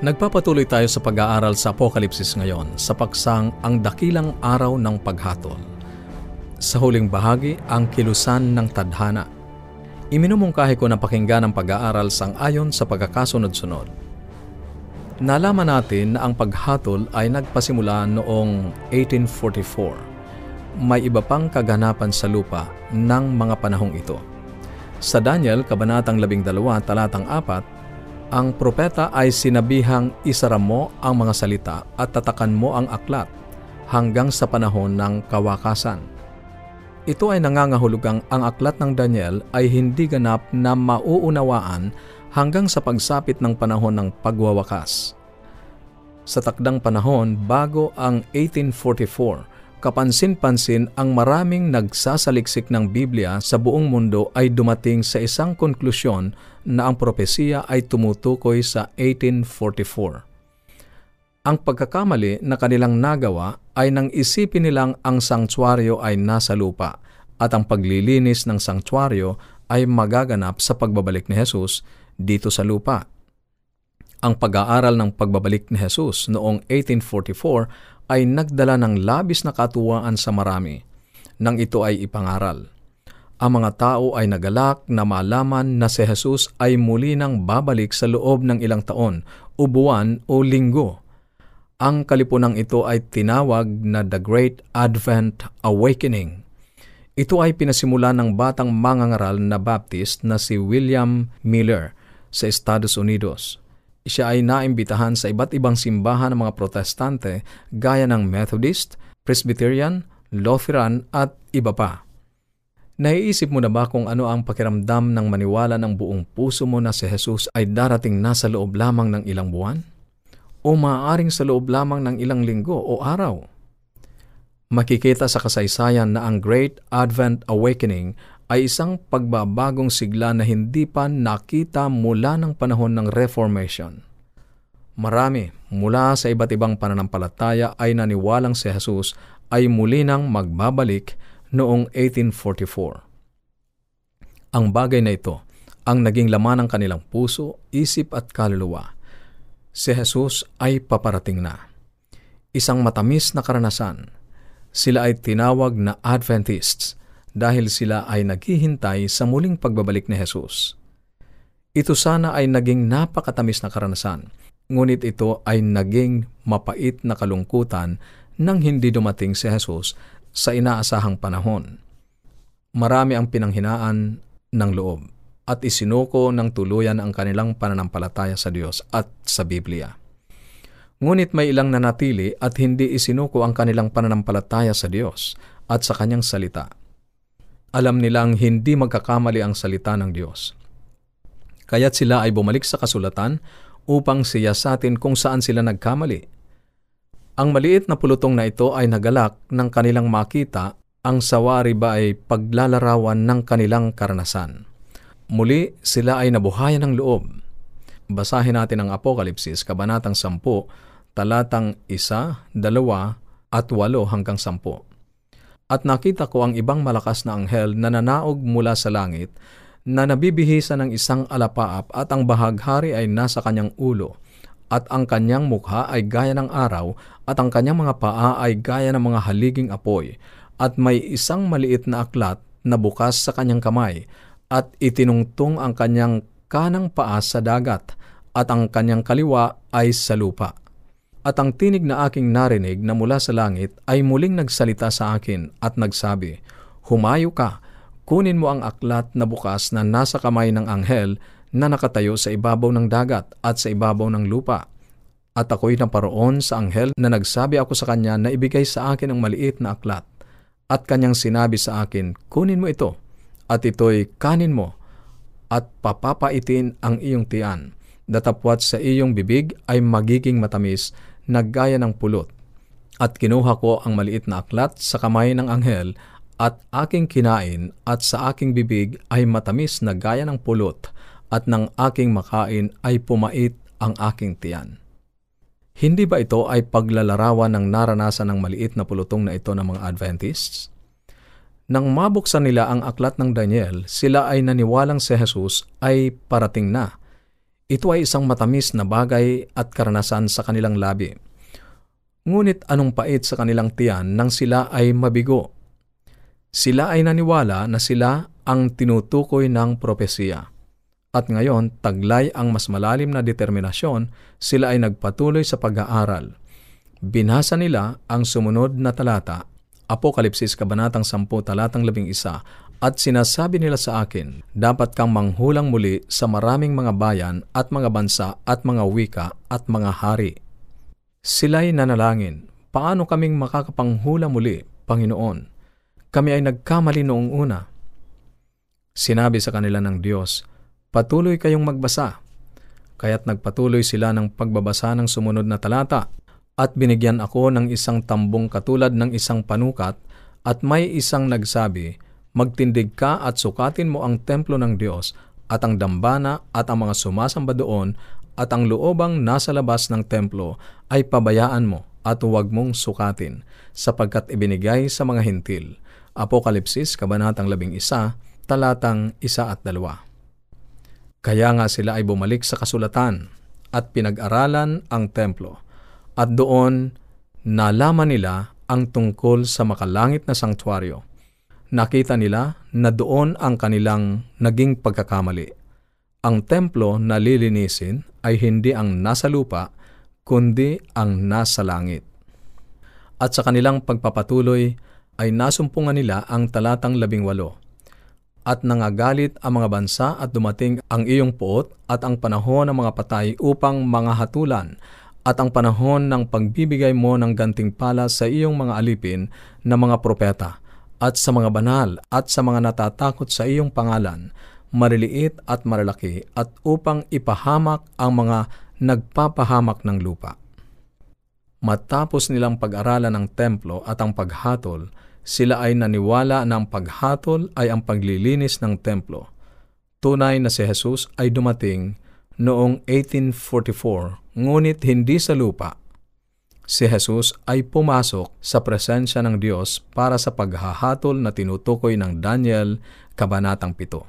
Nagpapatuloy tayo sa pag-aaral sa Apokalipsis ngayon sa paksang ang dakilang araw ng paghatol. Sa huling bahagi, ang kilusan ng tadhana. Iminumungkahi ko na pakinggan ang pag-aaral sang ayon sa pagkakasunod-sunod. Nalaman natin na ang paghatol ay nagpasimula noong 1844. May iba pang kaganapan sa lupa ng mga panahong ito. Sa Daniel, Kabanatang 12, Talatang 4, ang propeta ay sinabihang isara mo ang mga salita at tatakan mo ang aklat hanggang sa panahon ng kawakasan. Ito ay nangangahulugang ang aklat ng Daniel ay hindi ganap na mauunawaan hanggang sa pagsapit ng panahon ng pagwawakas. Sa takdang panahon bago ang 1844, kapansin-pansin ang maraming nagsasaliksik ng Biblia sa buong mundo ay dumating sa isang konklusyon na ang propesiya ay tumutukoy sa 1844. Ang pagkakamali na kanilang nagawa ay nang isipin nilang ang sanktuaryo ay nasa lupa at ang paglilinis ng sanktuaryo ay magaganap sa pagbabalik ni Jesus dito sa lupa. Ang pag-aaral ng pagbabalik ni Jesus noong 1844 ay nagdala ng labis na katuwaan sa marami nang ito ay ipangaral. Ang mga tao ay nagalak na malaman na si Jesus ay muli nang babalik sa loob ng ilang taon, ubuan o linggo. Ang kalipunang ito ay tinawag na The Great Advent Awakening. Ito ay pinasimula ng batang mangangaral na Baptist na si William Miller sa Estados Unidos siya ay naimbitahan sa iba't ibang simbahan ng mga protestante gaya ng Methodist, Presbyterian, Lutheran at iba pa. Naiisip mo na ba kung ano ang pakiramdam ng maniwala ng buong puso mo na si Jesus ay darating na sa loob lamang ng ilang buwan? O maaaring sa loob lamang ng ilang linggo o araw? Makikita sa kasaysayan na ang Great Advent Awakening ay isang pagbabagong sigla na hindi pa nakita mula ng panahon ng Reformation. Marami mula sa iba't ibang pananampalataya ay naniwalang si Jesus ay muli nang magbabalik noong 1844. Ang bagay na ito ang naging laman ng kanilang puso, isip at kaluluwa. Si Jesus ay paparating na. Isang matamis na karanasan. Sila ay tinawag na Adventists dahil sila ay naghihintay sa muling pagbabalik ni Jesus. Ito sana ay naging napakatamis na karanasan, ngunit ito ay naging mapait na kalungkutan nang hindi dumating si Jesus sa inaasahang panahon. Marami ang pinanghinaan ng loob at isinuko ng tuluyan ang kanilang pananampalataya sa Diyos at sa Biblia. Ngunit may ilang nanatili at hindi isinuko ang kanilang pananampalataya sa Diyos at sa kanyang salita. Alam nilang hindi magkakamali ang salita ng Diyos. Kaya't sila ay bumalik sa kasulatan upang siyasatin kung saan sila nagkamali. Ang maliit na pulutong na ito ay nagalak ng kanilang makita ang sawari ba ay paglalarawan ng kanilang karanasan. Muli sila ay nabuhayan ng loob. Basahin natin ang Apokalipsis, Kabanatang 10, talatang 1, 2, at 8 hanggang 10. At nakita ko ang ibang malakas na anghel na nanaog mula sa langit na nabibihisa ng isang alapaap at ang bahaghari ay nasa kanyang ulo at ang kanyang mukha ay gaya ng araw at ang kanyang mga paa ay gaya ng mga haliging apoy at may isang maliit na aklat na bukas sa kanyang kamay at itinungtong ang kanyang kanang paa sa dagat at ang kanyang kaliwa ay sa lupa. At ang tinig na aking narinig na mula sa langit ay muling nagsalita sa akin at nagsabi, Humayo ka, kunin mo ang aklat na bukas na nasa kamay ng anghel na nakatayo sa ibabaw ng dagat at sa ibabaw ng lupa. At ako'y naparoon sa anghel na nagsabi ako sa kanya na ibigay sa akin ang maliit na aklat. At kanyang sinabi sa akin, kunin mo ito, at ito'y kanin mo, at papapaitin ang iyong tiyan. Datapwat sa iyong bibig ay magiging matamis naggaya ng pulot. At kinuha ko ang maliit na aklat sa kamay ng anghel at aking kinain at sa aking bibig ay matamis na gaya ng pulot at ng aking makain ay pumait ang aking tiyan. Hindi ba ito ay paglalarawan ng naranasan ng maliit na pulutong na ito ng mga Adventists? Nang mabuksan nila ang aklat ng Daniel, sila ay naniwalang si Jesus ay parating na Ito ay isang matamis na bagay at karanasan sa kanilang labi. Ngunit anong pait sa kanilang tiyan nang sila ay mabigo? Sila ay naniwala na sila ang tinutukoy ng propesiya. At ngayon, taglay ang mas malalim na determinasyon, sila ay nagpatuloy sa pag-aaral. Binasa nila ang sumunod na talata, Apokalipsis Kabanatang 10 Talatang 11, at sinasabi nila sa akin, dapat kang manghulang muli sa maraming mga bayan at mga bansa at mga wika at mga hari. Sila'y nanalangin, paano kaming makakapanghula muli, Panginoon? Kami ay nagkamali noong una. Sinabi sa kanila ng Diyos, patuloy kayong magbasa. Kaya't nagpatuloy sila ng pagbabasa ng sumunod na talata at binigyan ako ng isang tambong katulad ng isang panukat at may isang nagsabi, Magtindig ka at sukatin mo ang templo ng Diyos at ang dambana at ang mga sumasamba doon at ang loobang nasa labas ng templo ay pabayaan mo at huwag mong sukatin sapagkat ibinigay sa mga hintil. Apokalipsis, Kabanatang 11, talatang 1 at 2. Kaya nga sila ay bumalik sa kasulatan at pinag-aralan ang templo at doon nalaman nila ang tungkol sa makalangit na sangtuaryo nakita nila na doon ang kanilang naging pagkakamali. Ang templo na lilinisin ay hindi ang nasa lupa, kundi ang nasa langit. At sa kanilang pagpapatuloy ay nasumpungan nila ang talatang labing walo. At nangagalit ang mga bansa at dumating ang iyong puot at ang panahon ng mga patay upang mga hatulan at ang panahon ng pagbibigay mo ng ganting pala sa iyong mga alipin na mga propeta at sa mga banal at sa mga natatakot sa iyong pangalan, mariliit at malalaki at upang ipahamak ang mga nagpapahamak ng lupa. Matapos nilang pag-aralan ng templo at ang paghatol, sila ay naniwala na ang paghatol ay ang paglilinis ng templo. Tunay na si Jesus ay dumating noong 1844, ngunit hindi sa lupa si Jesus ay pumasok sa presensya ng Diyos para sa paghahatol na tinutukoy ng Daniel, Kabanatang 7.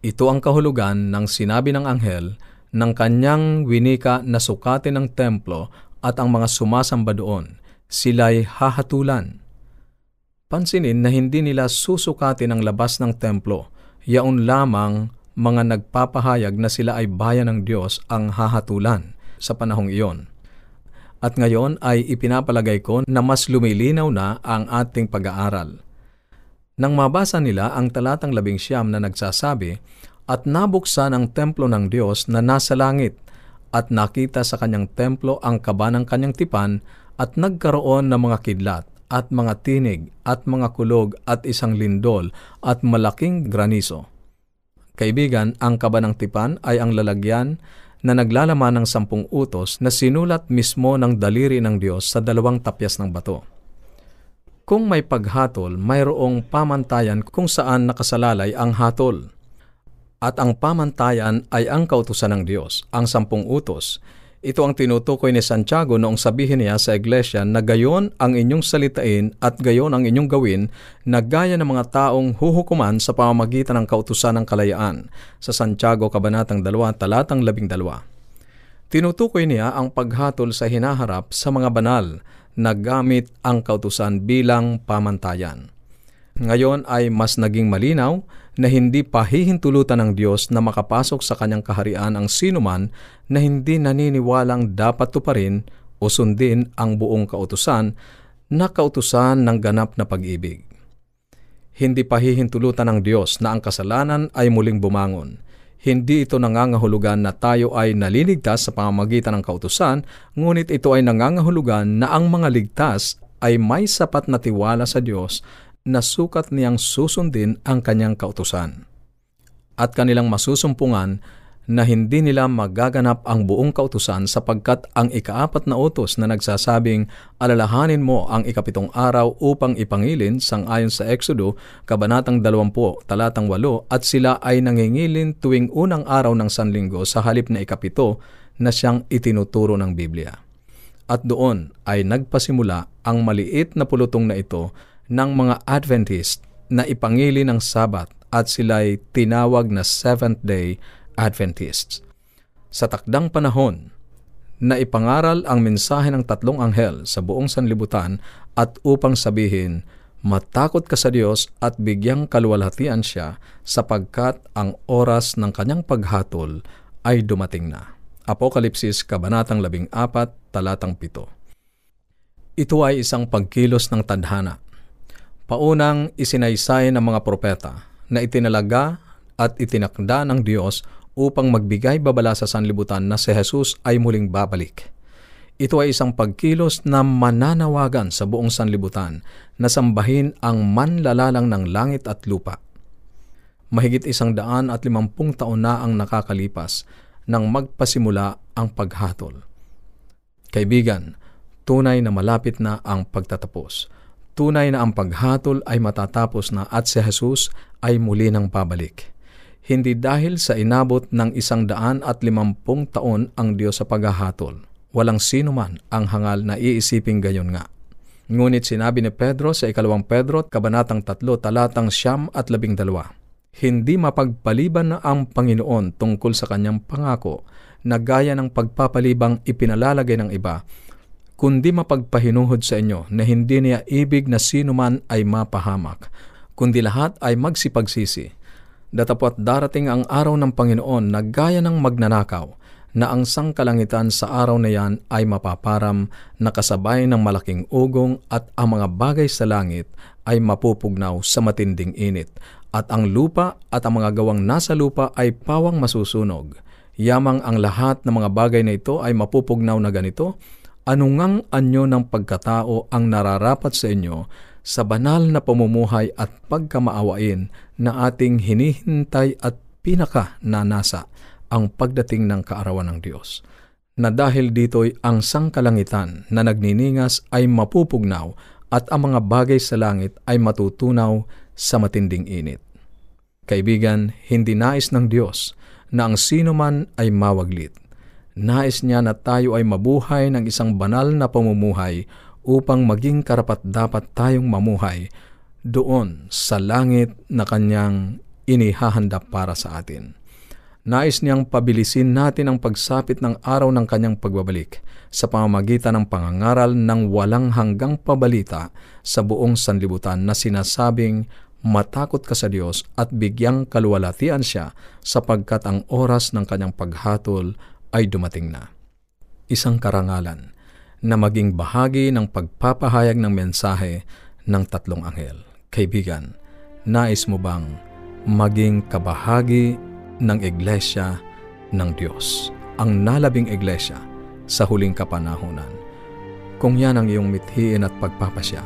Ito ang kahulugan ng sinabi ng anghel ng kanyang winika na sukatin ng templo at ang mga sumasamba doon, sila'y hahatulan. Pansinin na hindi nila susukatin ang labas ng templo, yaon lamang mga nagpapahayag na sila ay bayan ng Diyos ang hahatulan sa panahong iyon at ngayon ay ipinapalagay ko na mas lumilinaw na ang ating pag-aaral. Nang mabasa nila ang talatang labing siyam na nagsasabi, At nabuksan ang templo ng Diyos na nasa langit, at nakita sa kanyang templo ang kaba ng kanyang tipan, at nagkaroon ng mga kidlat, at mga tinig, at mga kulog, at isang lindol, at malaking graniso. Kaibigan, ang kaba ng tipan ay ang lalagyan na naglalaman ng sampung utos na sinulat mismo ng daliri ng Diyos sa dalawang tapyas ng bato. Kung may paghatol, mayroong pamantayan kung saan nakasalalay ang hatol. At ang pamantayan ay ang kautusan ng Diyos, ang sampung utos, ito ang tinutukoy ni Santiago noong sabihin niya sa iglesia na gayon ang inyong salitain at gayon ang inyong gawin na gaya ng mga taong huhukuman sa pamamagitan ng kautusan ng kalayaan sa Santiago Kabanatang 2 Talatang 12. Tinutukoy niya ang paghatol sa hinaharap sa mga banal na gamit ang kautusan bilang pamantayan. Ngayon ay mas naging malinaw na hindi pahihintulutan ng Diyos na makapasok sa kanyang kaharian ang sinuman na hindi naniniwalang dapat tuparin o sundin ang buong kautusan na kautusan ng ganap na pag-ibig. Hindi pahihintulutan ng Diyos na ang kasalanan ay muling bumangon. Hindi ito nangangahulugan na tayo ay naliligtas sa pamamagitan ng kautusan, ngunit ito ay nangangahulugan na ang mga ligtas ay may sapat na tiwala sa Diyos na sukat niyang susundin ang kanyang kautusan. At kanilang masusumpungan na hindi nila magaganap ang buong kautusan sapagkat ang ikaapat na utos na nagsasabing alalahanin mo ang ikapitong araw upang ipangilin sang ayon sa Exodo, Kabanatang 20, talatang 8 at sila ay nangingilin tuwing unang araw ng Sanlinggo sa halip na ikapito na siyang itinuturo ng Biblia. At doon ay nagpasimula ang maliit na pulutong na ito ng mga Adventist na ipangili ng Sabat at sila'y tinawag na Seventh-day Adventists. Sa takdang panahon na ipangaral ang mensahe ng tatlong anghel sa buong sanlibutan at upang sabihin, matakot ka sa Diyos at bigyang kaluwalhatian siya sapagkat ang oras ng kanyang paghatol ay dumating na. Apokalipsis Kabanatang 14, Talatang 7 Ito ay isang pagkilos ng tadhana. Paunang isinaysay ng mga propeta na itinalaga at itinakda ng Diyos upang magbigay babala sa sanlibutan na si Jesus ay muling babalik. Ito ay isang pagkilos na mananawagan sa buong sanlibutan na sambahin ang manlalalang ng langit at lupa. Mahigit isang daan at limampung taon na ang nakakalipas nang magpasimula ang paghatol. Kaibigan, tunay na malapit na ang pagtatapos. Tunay na ang paghatol ay matatapos na at si Jesus ay muli nang babalik hindi dahil sa inabot ng isang daan at limampung taon ang Diyos sa paghahatol. Walang sino man ang hangal na iisiping gayon nga. Ngunit sinabi ni Pedro sa ikalawang Pedro, kabanatang tatlo, talatang siyam at labing dalawa, Hindi mapagpaliban na ang Panginoon tungkol sa kanyang pangako na gaya ng pagpapalibang ipinalalagay ng iba, kundi mapagpahinuhod sa inyo na hindi niya ibig na sino man ay mapahamak, kundi lahat ay magsipagsisi Datapot darating ang araw ng Panginoon na gaya ng magnanakaw, na ang sangkalangitan sa araw na yan ay mapaparam na kasabay ng malaking ugong at ang mga bagay sa langit ay mapupugnaw sa matinding init, at ang lupa at ang mga gawang nasa lupa ay pawang masusunog. Yamang ang lahat ng mga bagay na ito ay mapupugnaw na ganito, anungang anyo ng pagkatao ang nararapat sa inyo sa banal na pamumuhay at pagkamaawain na ating hinihintay at pinaka nanasa ang pagdating ng kaarawan ng Diyos. Na dahil dito'y ang sangkalangitan na nagniningas ay mapupugnaw at ang mga bagay sa langit ay matutunaw sa matinding init. Kaibigan, hindi nais ng Diyos na ang sino man ay mawaglit. Nais niya na tayo ay mabuhay ng isang banal na pamumuhay upang maging karapat-dapat tayong mamuhay doon sa langit na kanyang inihahanda para sa atin. Nais niyang pabilisin natin ang pagsapit ng araw ng kanyang pagbabalik sa pamamagitan ng pangangaral ng walang hanggang pabalita sa buong sanlibutan na sinasabing matakot ka sa Diyos at bigyang kaluwalhatian siya sapagkat ang oras ng kanyang paghatol ay dumating na. Isang karangalan na maging bahagi ng pagpapahayag ng mensahe ng tatlong anghel. Kaibigan, nais mo bang maging kabahagi ng iglesia ng Diyos, ang nalabing iglesia sa huling kapanahunan? Kung yan ang iyong mithiin at pagpapasya,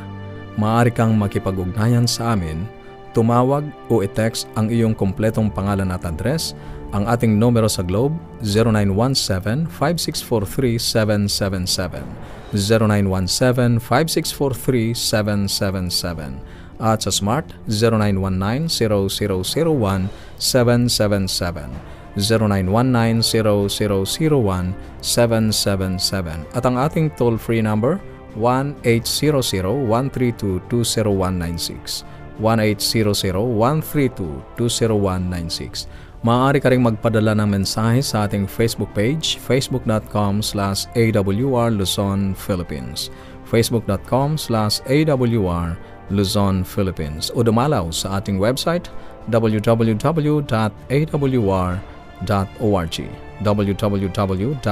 maaari kang makipag-ugnayan sa amin, tumawag o i-text ang iyong kompletong pangalan at address ang ating numero sa Globe 0917-5643-777 0917-5643-777 at sa Smart 0919-0001-777 0919-0001-777 at ang ating toll-free number 1-800-132-20196 1-800-132-20196 Maaari ka ring magpadala ng mensahe sa ating Facebook page, facebook.com slash awr Luzon, Philippines. facebook.com slash awr Luzon, Philippines. O dumalaw sa ating website, www.awr.org www.awr.org